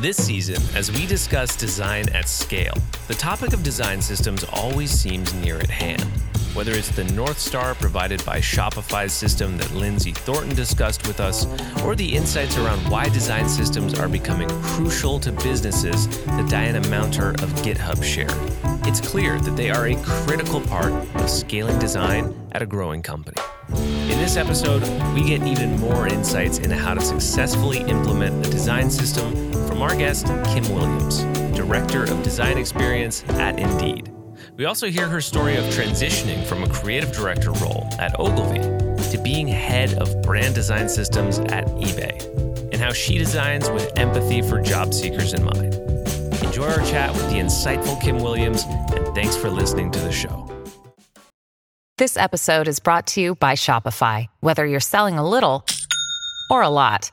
This season, as we discuss design at scale, the topic of design systems always seems near at hand. Whether it's the North Star provided by Shopify's system that Lindsay Thornton discussed with us, or the insights around why design systems are becoming crucial to businesses that Diana Mounter of GitHub shared, it's clear that they are a critical part of scaling design at a growing company. In this episode, we get even more insights into how to successfully implement a design system from our guest, Kim Williams, Director of Design Experience at Indeed. We also hear her story of transitioning from a creative director role at Ogilvy to being head of brand design systems at eBay, and how she designs with empathy for job seekers in mind. Enjoy our chat with the insightful Kim Williams, and thanks for listening to the show. This episode is brought to you by Shopify. Whether you're selling a little or a lot,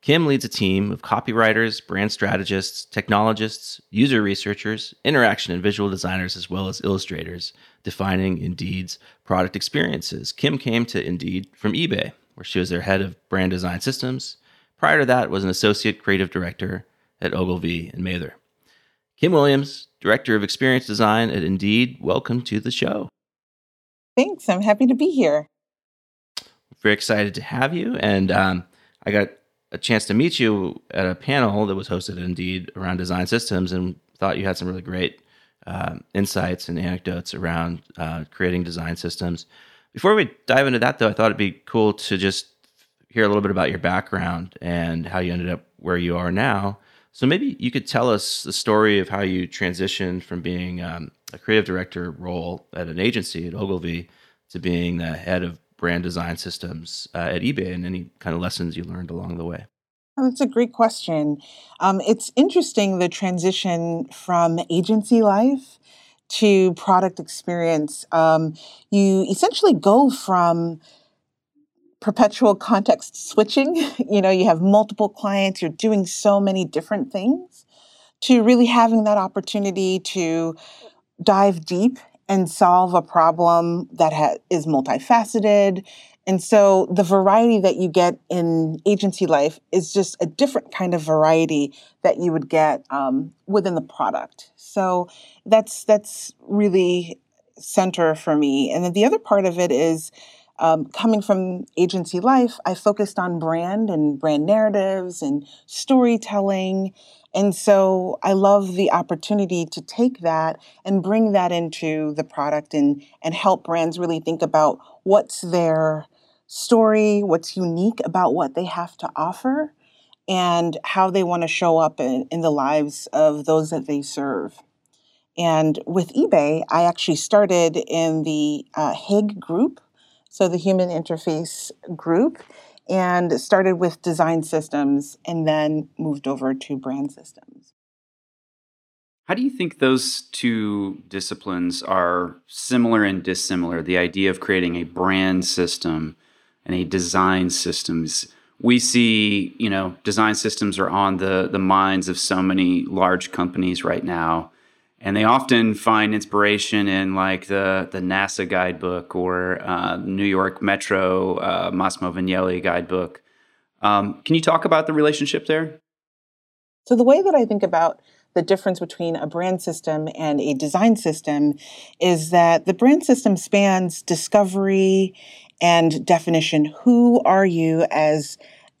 Kim leads a team of copywriters, brand strategists, technologists, user researchers, interaction and visual designers, as well as illustrators, defining Indeed's product experiences. Kim came to Indeed from eBay, where she was their head of brand design systems. Prior to that, was an associate creative director at Ogilvy and Mather. Kim Williams, Director of Experience Design at Indeed, welcome to the show. Thanks. I'm happy to be here very excited to have you. And um, I got a chance to meet you at a panel that was hosted Indeed around design systems, and thought you had some really great uh, insights and anecdotes around uh, creating design systems. Before we dive into that, though, I thought it'd be cool to just hear a little bit about your background and how you ended up where you are now. So maybe you could tell us the story of how you transitioned from being um, a creative director role at an agency at Ogilvy to being the head of brand design systems uh, at eBay and any kind of lessons you learned along the way? Oh, that's a great question. Um, it's interesting the transition from agency life to product experience. Um, you essentially go from perpetual context switching, you know, you have multiple clients, you're doing so many different things, to really having that opportunity to dive deep and solve a problem that ha- is multifaceted. And so the variety that you get in agency life is just a different kind of variety that you would get um, within the product. So that's that's really center for me. And then the other part of it is um, coming from agency life, I focused on brand and brand narratives and storytelling and so I love the opportunity to take that and bring that into the product and, and help brands really think about what's their story, what's unique about what they have to offer, and how they want to show up in, in the lives of those that they serve. And with eBay, I actually started in the uh, HIG group, so the Human Interface Group and started with design systems and then moved over to brand systems. How do you think those two disciplines are similar and dissimilar? The idea of creating a brand system and a design systems. We see, you know, design systems are on the the minds of so many large companies right now and they often find inspiration in like the the NASA guidebook or uh, New York Metro uh, Massimo Vignelli guidebook. Um, can you talk about the relationship there? So the way that I think about the difference between a brand system and a design system is that the brand system spans discovery and definition. Who are you as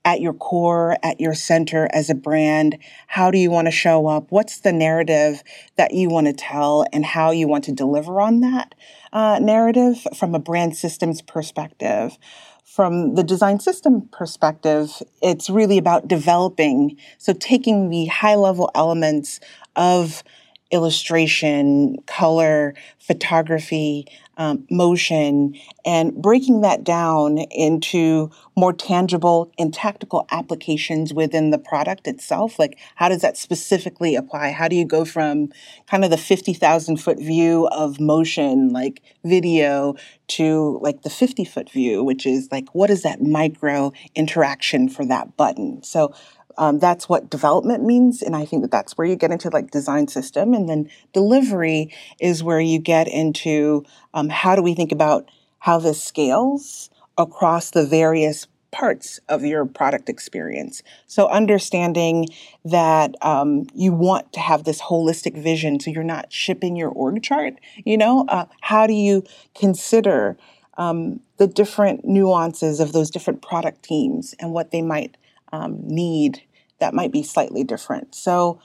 at your core, at your center as a brand? How do you want to show up? What's the narrative that you want to tell and how you want to deliver on that uh, narrative from a brand systems perspective? From the design system perspective, it's really about developing. So, taking the high level elements of illustration, color, photography, um, motion, and breaking that down into more tangible and tactical applications within the product itself. Like, how does that specifically apply? How do you go from kind of the 50,000 foot view of motion, like video, to like the 50 foot view, which is like, what is that micro interaction for that button? So, um, that's what development means. And I think that that's where you get into like design system. And then delivery is where you get into um, how do we think about how this scales across the various parts of your product experience. So understanding that um, you want to have this holistic vision, so you're not shipping your org chart. You know, uh, how do you consider um, the different nuances of those different product teams and what they might um, need that might be slightly different. So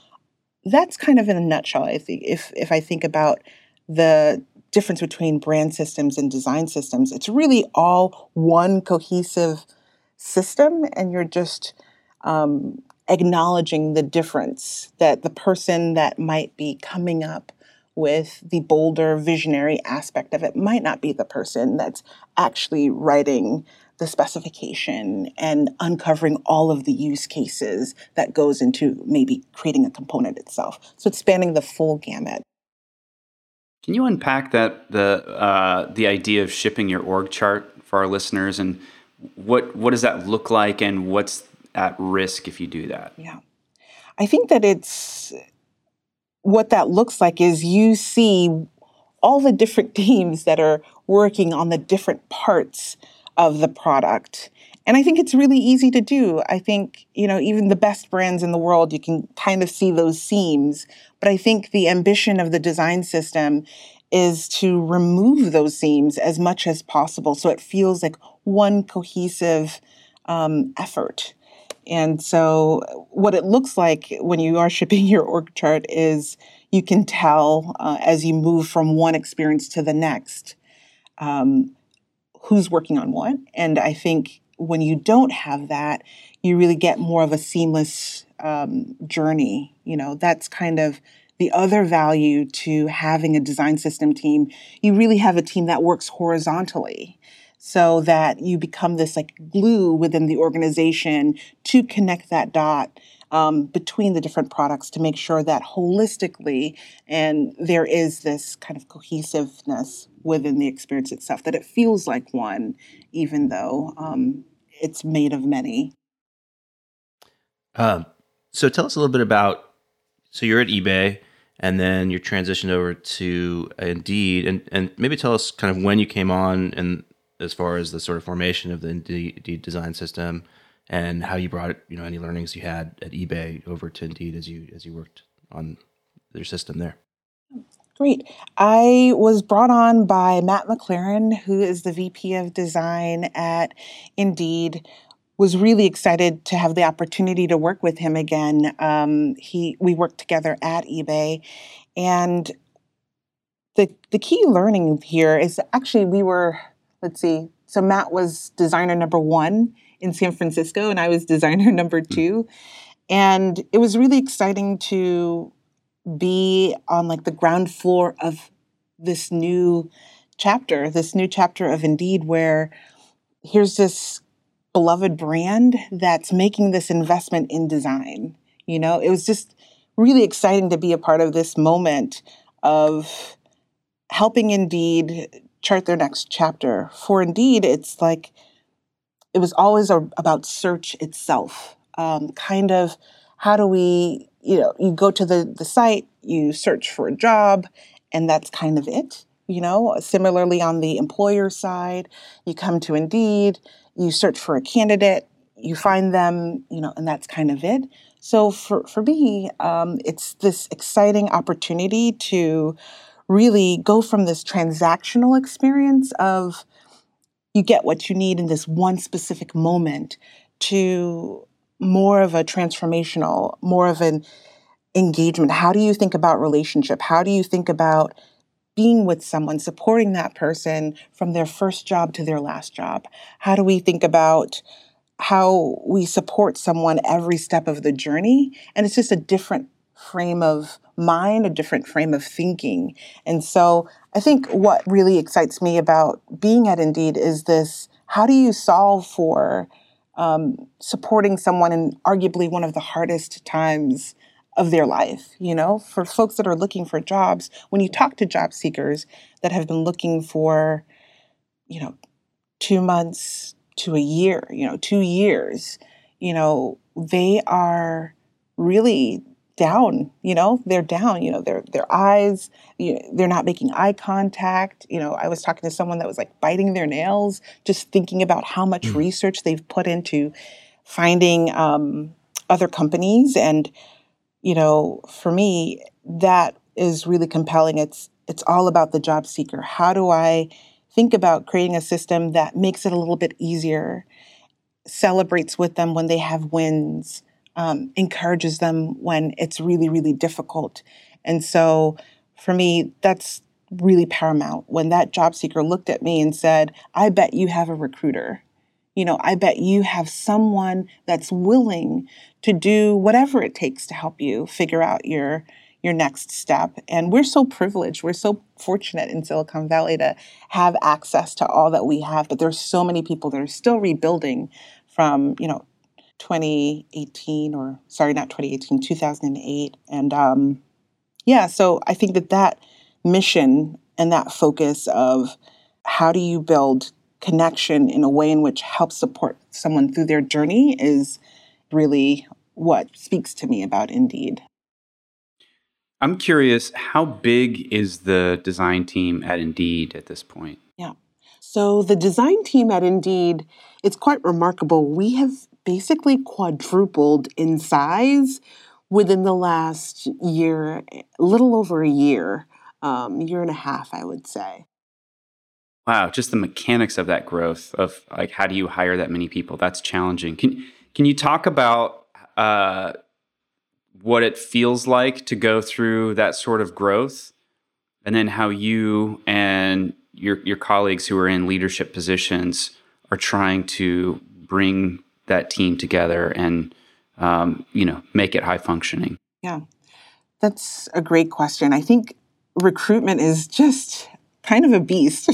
that's kind of in a nutshell. I think if if I think about the difference between brand systems and design systems, it's really all one cohesive system, and you're just um, acknowledging the difference that the person that might be coming up with the bolder visionary aspect of it might not be the person that's actually writing the specification and uncovering all of the use cases that goes into maybe creating a component itself. So it's spanning the full gamut. Can you unpack that the uh, the idea of shipping your org chart for our listeners and what what does that look like and what's at risk if you do that? Yeah. I think that it's what that looks like is you see all the different teams that are working on the different parts of the product. And I think it's really easy to do. I think, you know, even the best brands in the world, you can kind of see those seams. But I think the ambition of the design system is to remove those seams as much as possible so it feels like one cohesive um, effort. And so, what it looks like when you are shipping your org chart is you can tell uh, as you move from one experience to the next um, who's working on what. And I think when you don't have that, you really get more of a seamless um, journey. You know, that's kind of the other value to having a design system team. You really have a team that works horizontally so that you become this like glue within the organization to connect that dot um, between the different products to make sure that holistically and there is this kind of cohesiveness within the experience itself that it feels like one even though um, it's made of many. Um, so tell us a little bit about so you're at ebay and then you're transitioned over to indeed and, and maybe tell us kind of when you came on and as far as the sort of formation of the indeed design system and how you brought you know any learnings you had at eBay over to Indeed as you as you worked on their system there. Great. I was brought on by Matt McLaren, who is the VP of Design at Indeed. Was really excited to have the opportunity to work with him again. Um, he we worked together at eBay, and the the key learning here is actually we were let's see. So Matt was designer number one in San Francisco, and I was designer number hmm. two. And it was really exciting to be on like the ground floor of this new chapter, this new chapter of Indeed, where here's this beloved brand that's making this investment in design. You know, it was just really exciting to be a part of this moment of helping Indeed chart their next chapter. For Indeed, it's like it was always a, about search itself. Um, kind of how do we, you know, you go to the, the site, you search for a job, and that's kind of it. You know, similarly on the employer side, you come to Indeed, you search for a candidate, you find them, you know, and that's kind of it. So for, for me, um, it's this exciting opportunity to really go from this transactional experience of you get what you need in this one specific moment to more of a transformational, more of an engagement. How do you think about relationship? How do you think about being with someone, supporting that person from their first job to their last job? How do we think about how we support someone every step of the journey? And it's just a different frame of mind, a different frame of thinking. And so I think what really excites me about being at Indeed is this how do you solve for um, supporting someone in arguably one of the hardest times of their life? You know, for folks that are looking for jobs, when you talk to job seekers that have been looking for, you know, two months to a year, you know, two years, you know, they are really down you know they're down you know their their eyes you, they're not making eye contact. You know i was talking to someone that was like biting their nails just thinking about how much mm. research they've put into finding um, other companies. And you know for me that is really compelling. It's it's all about the job seeker. How do i think about creating a system that makes it a little bit easier celebrates with them when they have wins um, encourages them when it's really, really difficult. And so for me, that's really paramount. When that job seeker looked at me and said, I bet you have a recruiter. You know, I bet you have someone that's willing to do whatever it takes to help you figure out your your next step. And we're so privileged. We're so fortunate in Silicon Valley to have access to all that we have. But there's so many people that are still rebuilding from, you know, 2018 or sorry, not 2018, 2008. And um, yeah, so I think that that mission and that focus of how do you build connection in a way in which helps support someone through their journey is really what speaks to me about Indeed. I'm curious, how big is the design team at Indeed at this point? Yeah. So the design team at Indeed, it's quite remarkable. We have basically quadrupled in size within the last year, a little over a year, um, year and a half, I would say. Wow, just the mechanics of that growth of like how do you hire that many people? That's challenging. Can can you talk about uh, what it feels like to go through that sort of growth, and then how you and your your colleagues who are in leadership positions are trying to bring that team together and um, you know make it high functioning? Yeah, that's a great question. I think recruitment is just kind of a beast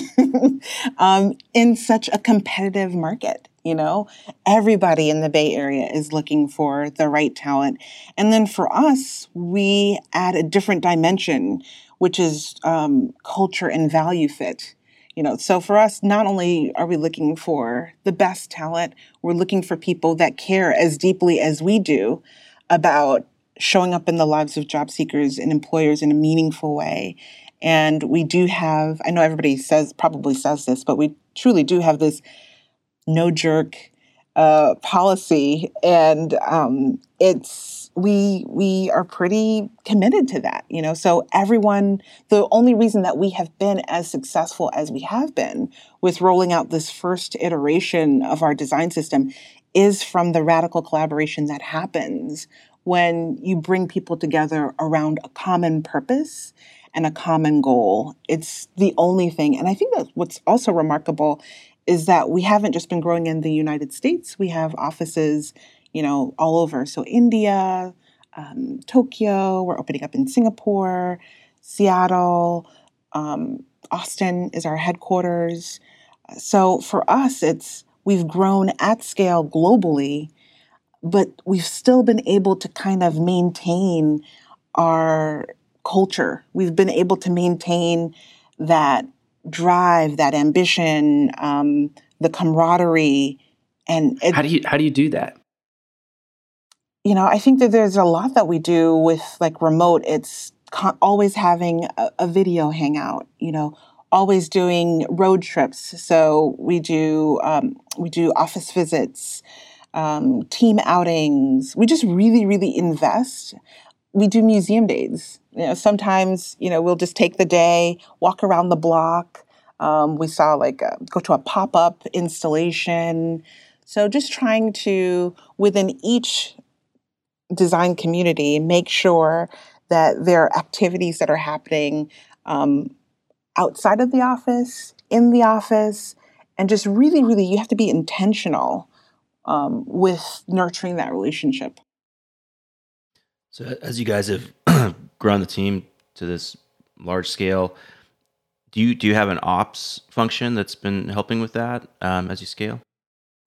um, in such a competitive market. You know, everybody in the Bay Area is looking for the right talent. And then for us, we add a different dimension, which is um, culture and value fit. You know, so for us, not only are we looking for the best talent, we're looking for people that care as deeply as we do about showing up in the lives of job seekers and employers in a meaningful way. And we do have, I know everybody says, probably says this, but we truly do have this no jerk uh, policy. And um, it's, we we are pretty committed to that you know? So everyone the only reason that we have been as successful as we have been with rolling out this first iteration of our design system is from the radical collaboration that happens when you bring people together around a common purpose and a common goal. It's the only thing. And i think that what's also remarkable is that we haven't just been growing in the united states. We have offices you know, all over. So India, um, Tokyo, we're opening up in Singapore, Seattle, um, Austin is our headquarters. So for us, it's we've grown at scale globally, but we've still been able to kind of maintain our culture. We've been able to maintain that drive, that ambition, um, the camaraderie, and it, how do you how do you do that? You know, I think that there's a lot that we do with like remote. It's co- always having a, a, video hangout, you know, always doing road trips. So we do um, we do office visits, um, team outings. We just really, really invest. We do museum days. You know, sometimes you know we'll just take the day, walk around the block. Um, we saw like a, go to a pop up installation. So just trying to within each design community make sure that there are activities that are happening um, outside of the office, in the office, and just really, really, you have to be intentional um, with nurturing that relationship. So as you guys have grown the team to this large scale, do you do you have an ops function that's been helping with that um, as you scale?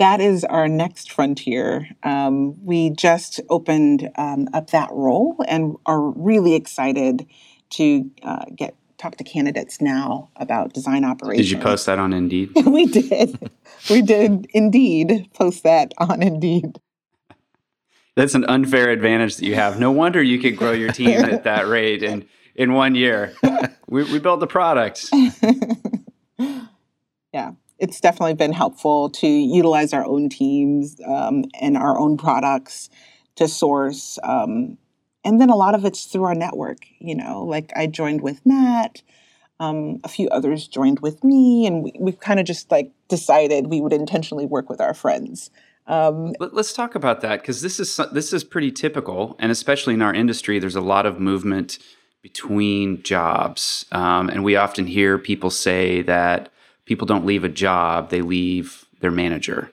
That is our next frontier. Um, we just opened um, up that role and are really excited to uh, get talk to candidates now about design operations. Did you post that on Indeed? we did. We did indeed post that on Indeed. That's an unfair advantage that you have. No wonder you could grow your team at that rate and in one year. We, we built the product. yeah, it's definitely been helpful to utilize our own teams um, and our own products to source. Um, and then a lot of it's through our network. You know, like I joined with Matt. Um, a few others joined with me, and we, we've kind of just like decided we would intentionally work with our friends. Um, Let's talk about that because this is this is pretty typical, and especially in our industry, there's a lot of movement between jobs. Um, and we often hear people say that people don't leave a job, they leave their manager.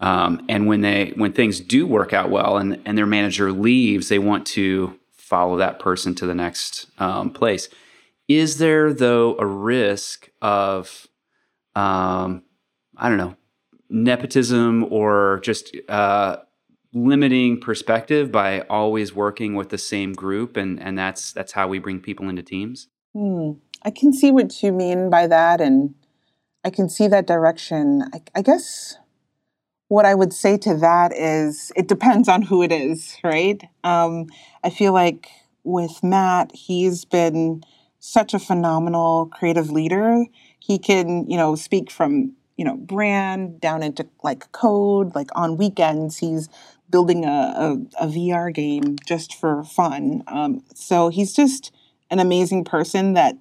Um, and when they when things do work out well and, and their manager leaves, they want to follow that person to the next um, place. Is there though a risk of um, I don't know nepotism or just uh, limiting perspective by always working with the same group and and that's that's how we bring people into teams hmm. i can see what you mean by that and i can see that direction. I, I, guess what i would say to that is it depends on who it is right? Um, i feel like with matt he's been such a phenomenal creative leader. He can you know speak from you know brand down into like code. Like on weekends he's building a, a, a VR game just for fun. Um, so he's just an amazing person that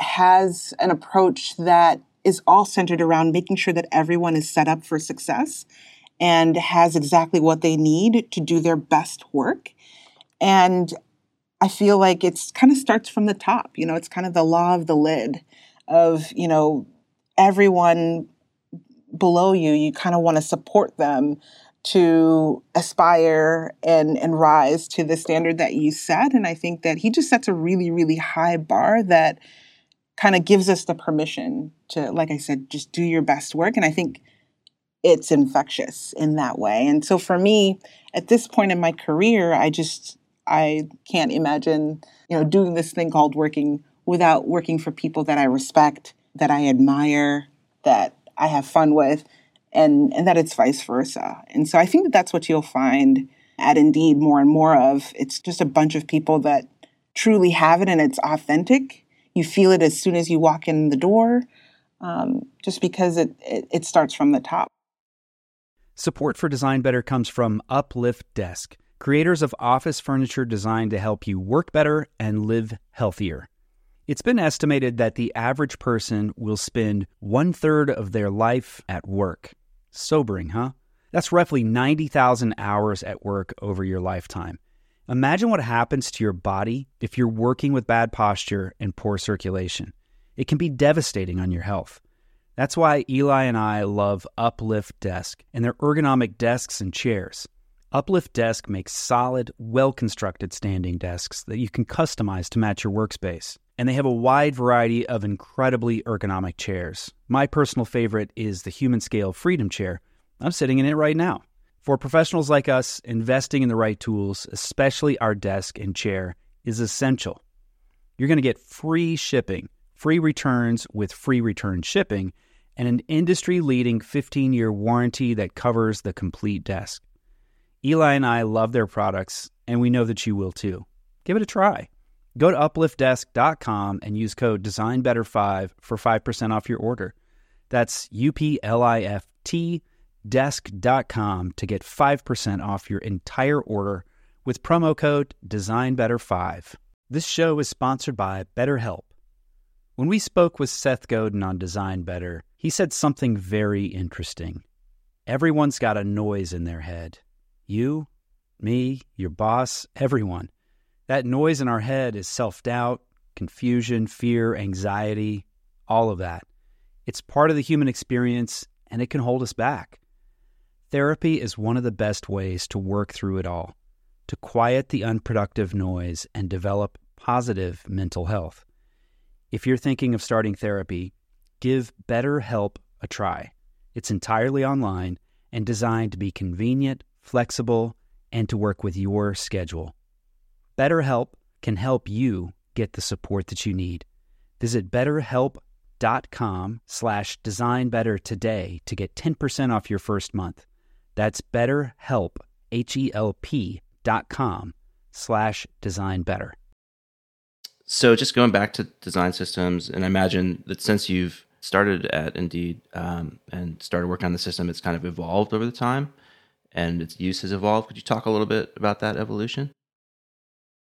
has an approach that is all centered around making sure that everyone is set up for success and has exactly what they need to do their best work. And I feel like it's kind of starts from the top. You know, it's kind of the law of the lid of, you know, everyone below you, you kind of want to support them to aspire and and rise to the standard that you set and i think that he just sets a really really high bar that kind of gives us the permission to like i said just do your best work and i think it's infectious in that way and so for me at this point in my career i just i can't imagine you know doing this thing called working without working for people that i respect that i admire that i have fun with and and that it's vice versa. And so I think that that's what you'll find at Indeed more and more of. It's just a bunch of people that truly have it and it's authentic. You feel it as soon as you walk in the door, um, just because it, it it starts from the top. Support for Design Better comes from Uplift Desk, creators of office furniture designed to help you work better and live healthier. It's been estimated that the average person will spend one third of their life at work. Sobering, huh? That's roughly 90,000 hours at work over your lifetime. Imagine what happens to your body if you're working with bad posture and poor circulation. It can be devastating on your health. That's why Eli and I love Uplift Desk and their ergonomic desks and chairs. Uplift Desk makes solid, well constructed standing desks that you can customize to match your workspace. And they have a wide variety of incredibly ergonomic chairs. My personal favorite is the Human Scale Freedom Chair. I'm sitting in it right now. For professionals like us, investing in the right tools, especially our desk and chair, is essential. You're going to get free shipping, free returns with free return shipping, and an industry leading 15 year warranty that covers the complete desk. Eli and I love their products, and we know that you will too. Give it a try. Go to upliftdesk.com and use code DesignBetter5 for 5% off your order. That's U P L I F T desk.com to get 5% off your entire order with promo code DesignBetter5. This show is sponsored by BetterHelp. When we spoke with Seth Godin on Design Better, he said something very interesting. Everyone's got a noise in their head. You, me, your boss, everyone. That noise in our head is self doubt, confusion, fear, anxiety, all of that. It's part of the human experience and it can hold us back. Therapy is one of the best ways to work through it all. to quiet the unproductive noise and develop positive mental health. If you're thinking of starting therapy, give BetterHelp a try. It's entirely online and designed to be convenient, flexible, and to work with your schedule. BetterHelp can help you get the support that you need. Visit betterhelp.com slash designbetter today to get 10% off your first month. That's betterhelp, H-E-L-P dot com slash designbetter. So just going back to design systems, and I imagine that since you've started at Indeed um, and started working on the system, it's kind of evolved over the time and its use has evolved. Could you talk a little bit about that evolution?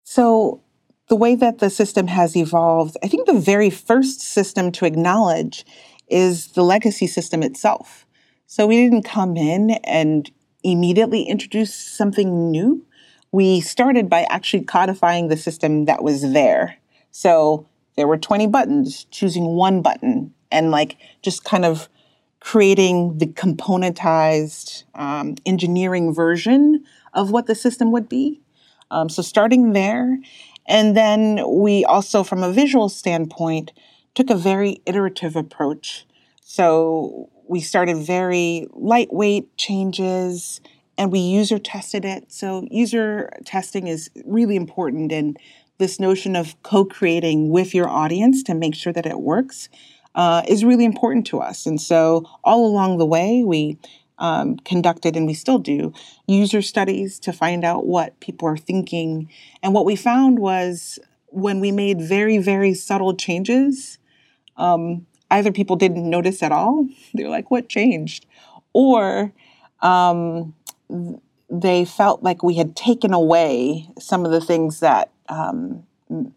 So, the way that the system has evolved, I think the very first system to acknowledge is the legacy system itself. So, we didn't come in and immediately introduce something new. We started by actually codifying the system that was there. So, there were 20 buttons, choosing one button and like just kind of creating the componentized um, engineering version of what the system would be. Um, so starting there. And then we also, from a visual standpoint, took a very iterative approach. So we started very lightweight changes and we user tested it. So user testing is really important and this notion of co-creating with your audience to make sure that it works uh, is really important to us. And so, all along the way, we um, conducted, and we still do, user studies to find out what people are thinking. And what we found was when we made very, very subtle changes, um, either people didn't notice at all, they're like, what changed? Or um, they felt like we had taken away some of the things that um,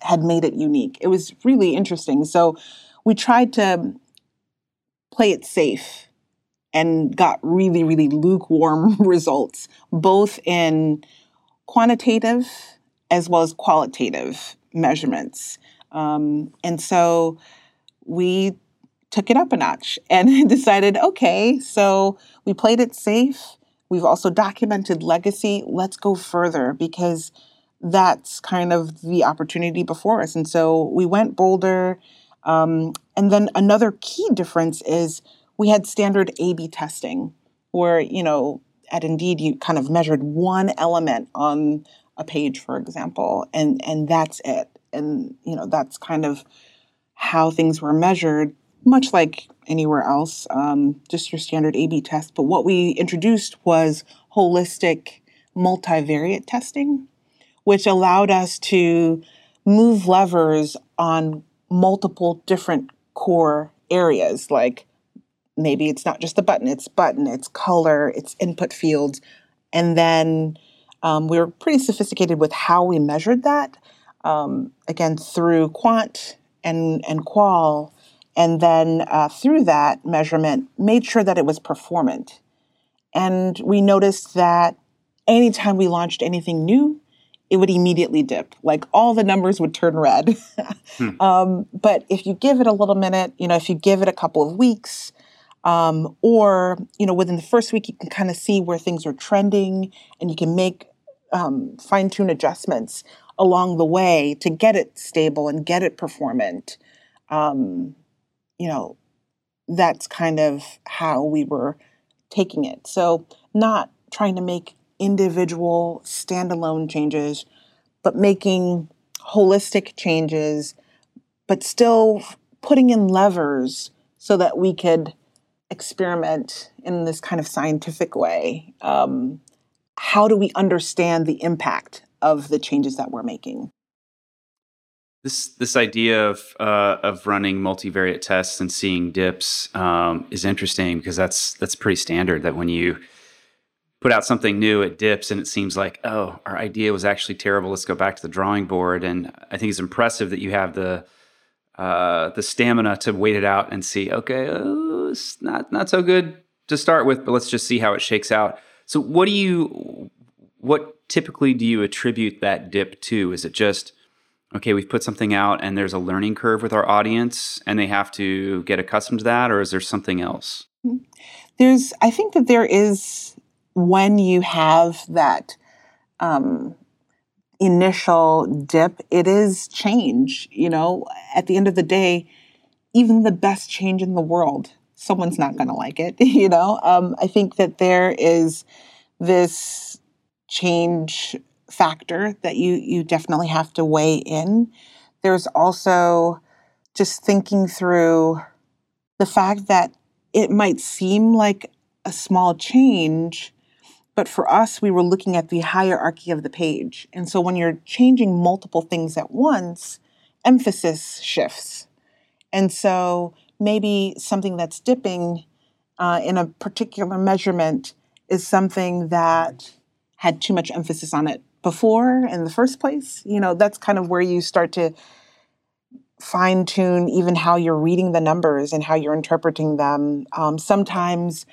had made it unique. It was really interesting. So, we tried to play it safe and got really, really lukewarm results, both in quantitative as well as qualitative measurements. Um, and so we took it up a notch and decided okay, so we played it safe. We've also documented legacy. Let's go further because that's kind of the opportunity before us. And so we went bolder um, and then another key difference is we had standard A/B testing, where you know at Indeed you kind of measured one element on a page, for example, and and that's it. And you know that's kind of how things were measured, much like anywhere else, um, just your standard A/B test. But what we introduced was holistic multivariate testing, which allowed us to move levers on multiple different core areas like maybe it's not just the button it's button it's color it's input fields and then um, we were pretty sophisticated with how we measured that um, again through quant and and qual and then uh, through that measurement made sure that it was performant and we noticed that anytime we launched anything new it would immediately dip. Like all the numbers would turn red. hmm. um, but if you give it a little minute, you know, if you give it a couple of weeks, um, or you know, within the first week, you can kind of see where things are trending, and you can make um, fine tune adjustments along the way to get it stable and get it performant. Um, you know, that's kind of how we were taking it. So not trying to make individual standalone changes, but making holistic changes, but still putting in levers so that we could experiment in this kind of scientific way. Um, how do we understand the impact of the changes that we're making? This this idea of uh, of running multivariate tests and seeing dips um, is interesting because that's that's pretty standard. That when you put out something new, it dips, and it seems like, oh, our idea was actually terrible. Let's go back to the drawing board. And I think it's impressive that you have the uh, the stamina to wait it out and see. Okay, uh, it's not not so good to start with, but let's just see how it shakes out. So, what do you what typically do you attribute that dip to? Is it just okay, we've put something out and there's a learning curve with our audience and they have to get accustomed to that, or is there something else? There's, I think that there is when you have that um, initial dip, it is change. You know, at the end of the day, even the best change in the world, someone's not going to like it. You know, um, I think that there is this change factor that you you definitely have to weigh in. There's also just thinking through the fact that it might seem like a small change, but for us, we were looking at the hierarchy of the page. And so when you're changing multiple things at once, emphasis shifts. And so maybe something that's dipping uh, in a particular measurement is something that had too much emphasis on it before in the first place. You know, that's kind of where you start to fine tune even how you're reading the numbers and how you're interpreting them. Um, sometimes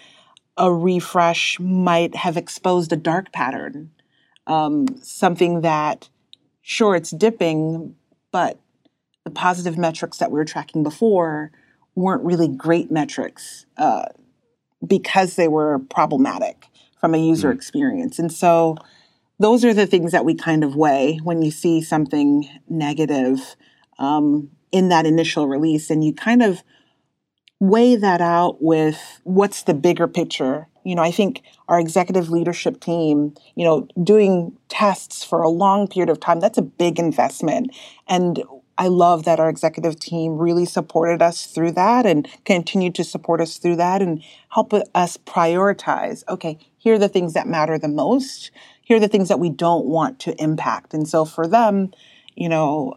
a refresh might have exposed a dark pattern, um, something that, sure, it's dipping, but the positive metrics that we were tracking before weren't really great metrics uh, because they were problematic from a user mm. experience. And so those are the things that we kind of weigh when you see something negative um, in that initial release. And you kind of weigh that out with what's the bigger picture. You know, I think our executive leadership team, you know, doing tests for a long period of time, that's a big investment. And I love that our executive team really supported us through that and continued to support us through that and help us prioritize. Okay, here are the things that matter the most. Here are the things that we don't want to impact. And so for them, you know,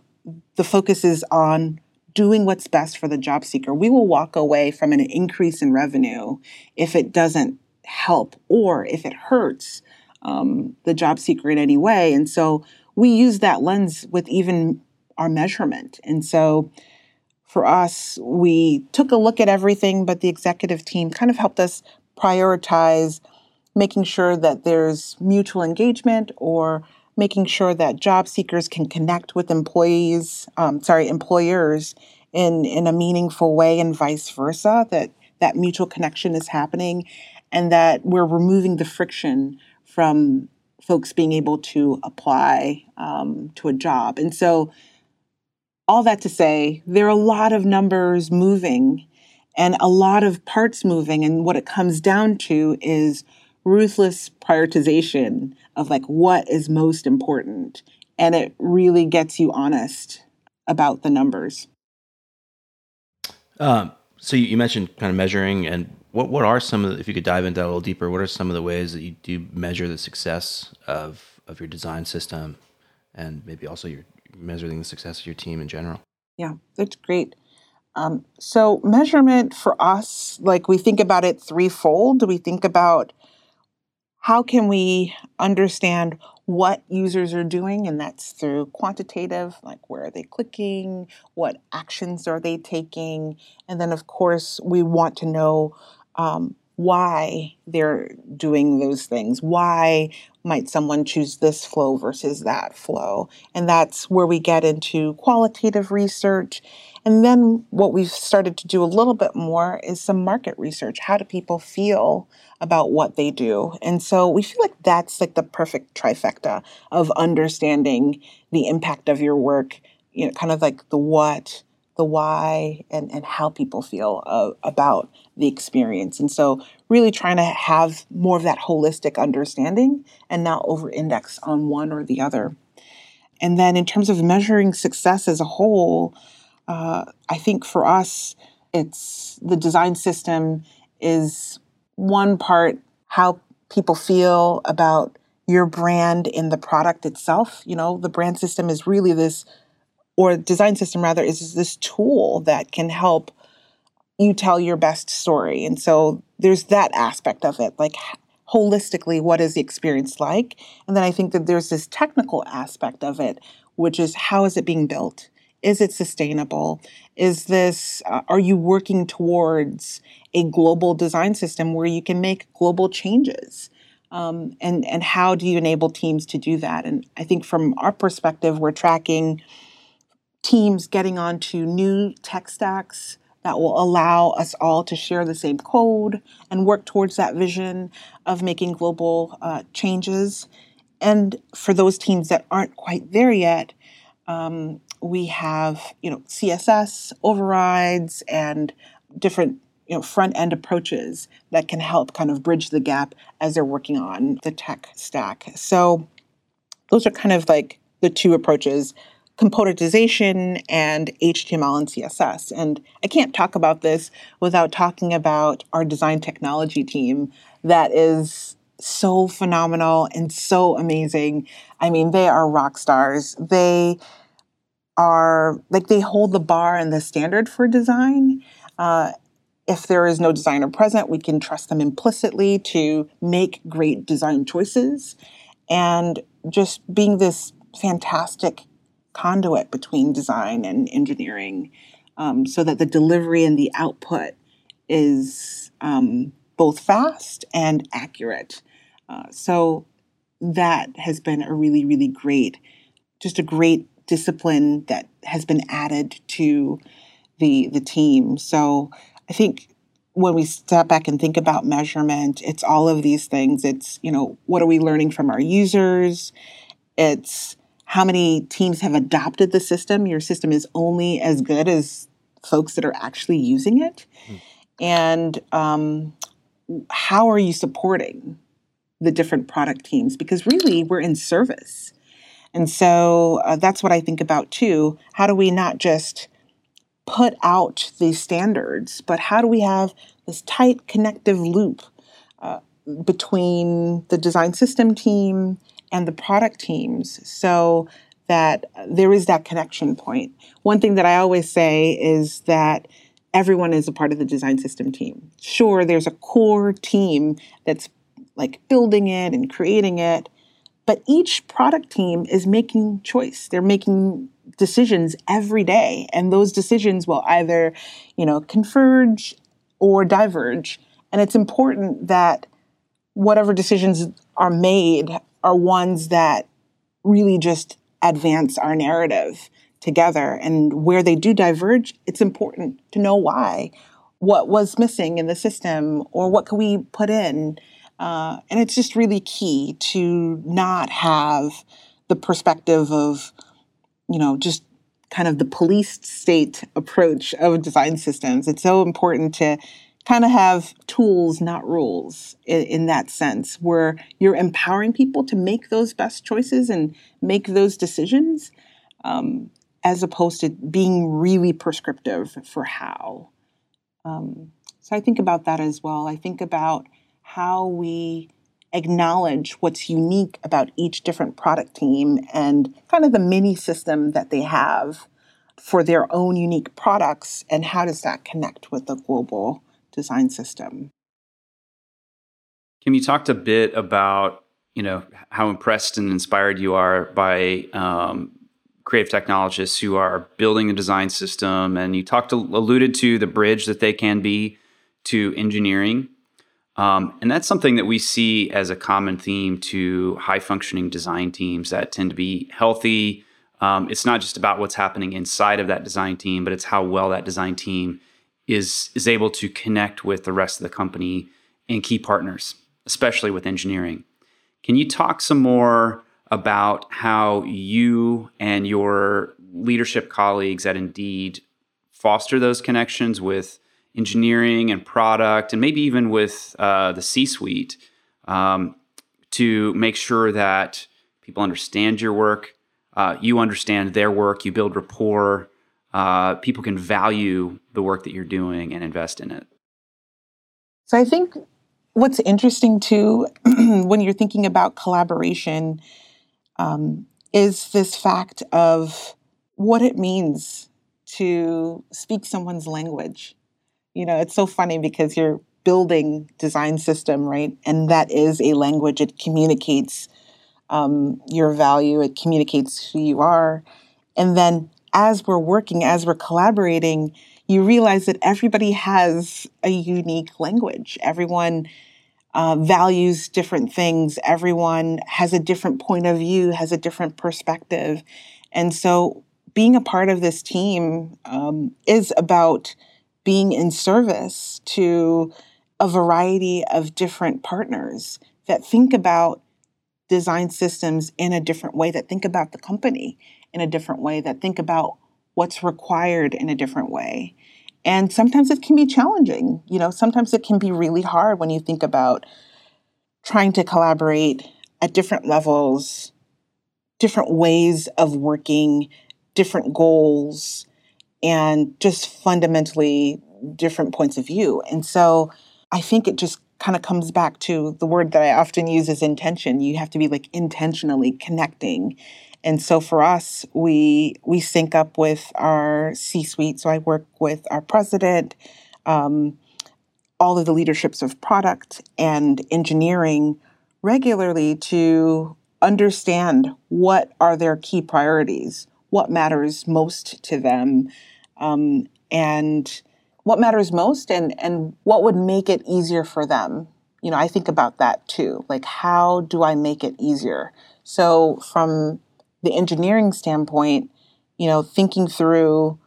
the focus is on doing what's best for the job seeker. We will walk away from an increase in revenue if it doesn't help or if it hurts um, the job seeker in any way. And so we use that lens with even our measurement. And so for us, we took a look at everything, but the executive team kind of helped us prioritize making sure that there's mutual engagement or making sure that job seekers can connect with employees, um, sorry, employers in, in a meaningful way and vice versa, that that mutual connection is happening and that we're removing the friction from folks being able to apply um, to a job. And so all that to say, there are a lot of numbers moving and a lot of parts moving. And what it comes down to is ruthless prioritization of like what is most important. And it really gets you honest about the numbers. Um, so you mentioned kind of measuring and what, what are some of the, if you could dive into that a little deeper, what are some of the ways that you do measure the success of, of your design system and maybe also your measuring the success of your team in general? Yeah, that's great. Um, so measurement for us, like we think about it threefold. We think about how can we understand what users are doing, and that's through quantitative, like where are they clicking, what actions are they taking, and then of course we want to know um, why they're doing those things. Why might someone choose this flow versus that flow? And that's where we get into qualitative research. And then what we've started to do a little bit more is some market research. How do people feel about what they do? And so we feel like that's like the perfect trifecta of understanding the impact of your work, you know, kind of like the what, the why and, and how people feel uh, about the experience. And so, really trying to have more of that holistic understanding and not over index on one or the other. And then, in terms of measuring success as a whole, uh, I think for us, it's the design system is one part how people feel about your brand in the product itself. You know, the brand system is really this or design system rather is this tool that can help you tell your best story. And so there's that aspect of it like holistically what is the experience like? And then i think that there's this technical aspect of it which is how is it being built? Is it sustainable? Is this uh, are you working towards a global design system where you can make global changes? Um, and and how do you enable teams to do that? And i think from our perspective we're tracking teams getting onto new tech stacks that will allow us all to share the same code and work towards that vision of making global uh, changes. and for those teams that aren't quite there yet, um, we have you know CSS overrides and different you know front end approaches that can help kind of bridge the gap as they're working on the tech stack. So those are kind of like the two approaches componentization and HTML and CSS. And I can't talk about this without talking about our design technology team that is so phenomenal and so amazing. I mean, they are rock stars. They are like they hold the bar and the standard for design. Uh, if there is no designer present, we can trust them implicitly to make great design choices. And just being this fantastic conduit between design and engineering um, so that the delivery and the output is um, both fast and accurate. Uh, so that has been a really, really great, just a great discipline that has been added to the the team. So I think when we step back and think about measurement, it's all of these things. It's, you know, what are we learning from our users? It's how many teams have adopted the system. Your system is only as good as folks that are actually using it. Mm. And um, how are you supporting the different product teams? Because really, we're in service. And so uh, that's what I think about too. How do we not just put out these standards, but how do we have this tight connective loop uh, between the design system team and the product teams so that there is that connection point? One thing that I always say is that everyone is a part of the design system team. Sure, there's a core team that's like building it and creating it, but each product team is making choice. They're making decisions every day, and those decisions will either, you know, converge or diverge. And it's important that whatever decisions are made are ones that really just advance our narrative together. And where they do diverge, it's important to know why. What was missing in the system, or what can we put in? Uh, and it's just really key to not have the perspective of, you know, just kind of the police state approach of design systems. It's so important to kind of have tools, not rules, in, in, that sense, where you're empowering people to make those best choices and make those decisions, um, as opposed to being really prescriptive for how. Um, so I think about that as well. I think about how we acknowledge what's unique about each different product team and kind of the mini system that they have for their own unique products and how does that connect with the global design system. Kim you talked a bit about you know how impressed and inspired you are by um, creative technologists who are building a design system? And you talked alluded to the bridge that they can be to engineering. Um, and that's something that we see as a common theme to high functioning design teams that tend to be healthy. Um, it's not just about what's happening inside of that design team, but it's how well that design team is is able to connect with the rest of the company and key partners, especially with engineering. Can you talk some more about how you and your leadership colleagues at Indeed foster those connections with engineering and product, and maybe even with uh, the C suite um, to make sure that people understand your work, uh, you understand their work, you build rapport, uh, people can value the work that you're doing and invest in it. So I think what's interesting too, when you're thinking about collaboration, um, is this fact of what it means to speak someone's language you know, it's so funny because you're building design system, right? And that is a language. It communicates um, your value. It communicates who you are. And then as we're working, as we're collaborating, you realize that everybody has a unique language. Everyone uh, values different things. Everyone has a different point of view, has a different perspective. And so being a part of this team um, is about being in service to a variety of different partners that think about design systems in a different way, that think about the company in a different way, that think about what's required in a different way. And sometimes it can be challenging. You know, sometimes it can be really hard when you think about trying to collaborate at different levels, different ways of working, different goals, and just fundamentally different points of view. And so I think it just kind of comes back to the word that I often use is intention. You have to be like intentionally connecting. And so for us, we we sync up with our C-suite. So I work with our president, um, all of the leaderships of product and engineering regularly to understand what are their key priorities, what matters most to them, um, and what matters most and and what would make it easier for them. You know i think about that too like how do i make it easier? So from the engineering standpoint you know thinking through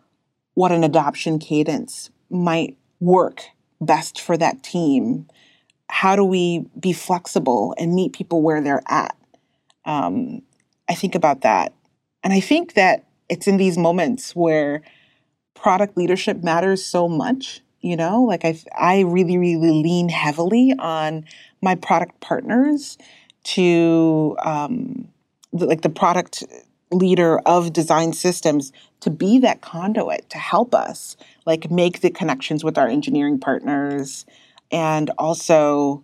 what an adoption cadence might work best for that team how do we be flexible and meet people where they're at? Um, i think about that. And i think that it's in these moments where product leadership matters so much you know? Like i i really really lean heavily on my product partners to um the, like the product leader of design systems to be that conduit to help us like make the connections with our engineering partners and also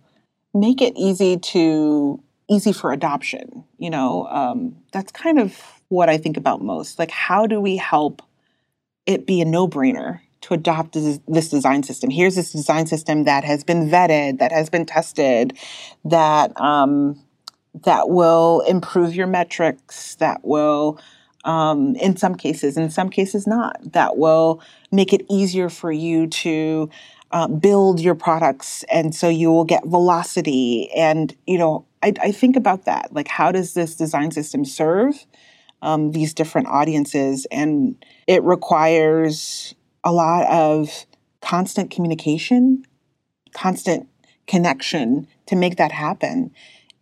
make it easy to easy for adoption you know? Um, that's kind of what i think about most. Like how do we help it be a no brainer to adopt this, design system. Here's this design system that has been vetted, that has been tested, that um, that will improve your metrics, that will, um, in some cases, in some cases not, that will make it easier for you to uh, build your products, and so you will get velocity. And you know, I, I think about that. Like, how does this design system serve? Um, these different audiences. And it requires a lot of constant communication, constant connection to make that happen.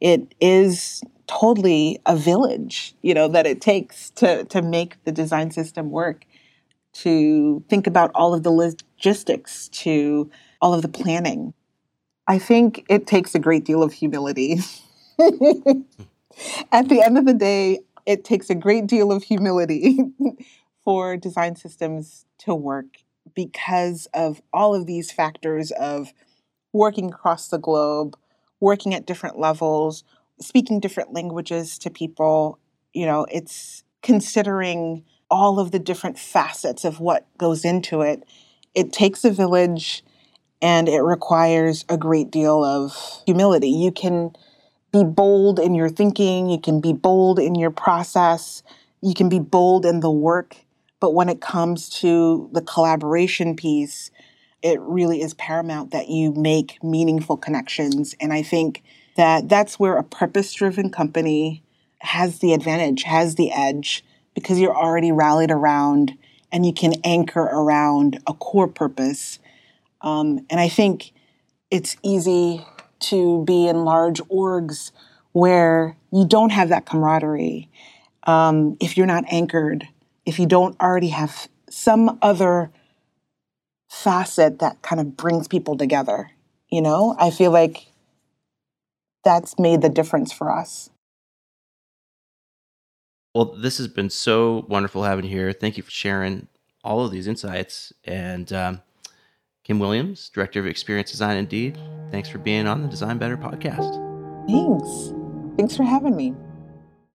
It is totally a village, you know, that it takes to, to make the design system work, to think about all of the logistics, to all of the planning. I think it takes a great deal of humility. At the end of the day, it takes a great deal of humility for design systems to work because of all of these factors of working across the globe, working at different levels, speaking different languages to people. You know, it's considering all of the different facets of what goes into it. It takes a village and it requires a great deal of humility. You can be bold in your thinking, you can be bold in your process, you can be bold in the work. But when it comes to the collaboration piece, it really is paramount that you make meaningful connections. And I think that that's where a purpose driven company has the advantage, has the edge, because you're already rallied around and you can anchor around a core purpose. Um, and I think it's easy to be in large orgs where you don't have that camaraderie, um, if you're not anchored, if you don't already have some other facet that kind of brings people together, you know, I feel like that's made the difference for us. Well, this has been so wonderful having you here. Thank you for sharing all of these insights. And um, Kim Williams, Director of Experience Design Indeed, thanks for being on the Design Better podcast. Thanks. Thanks for having me.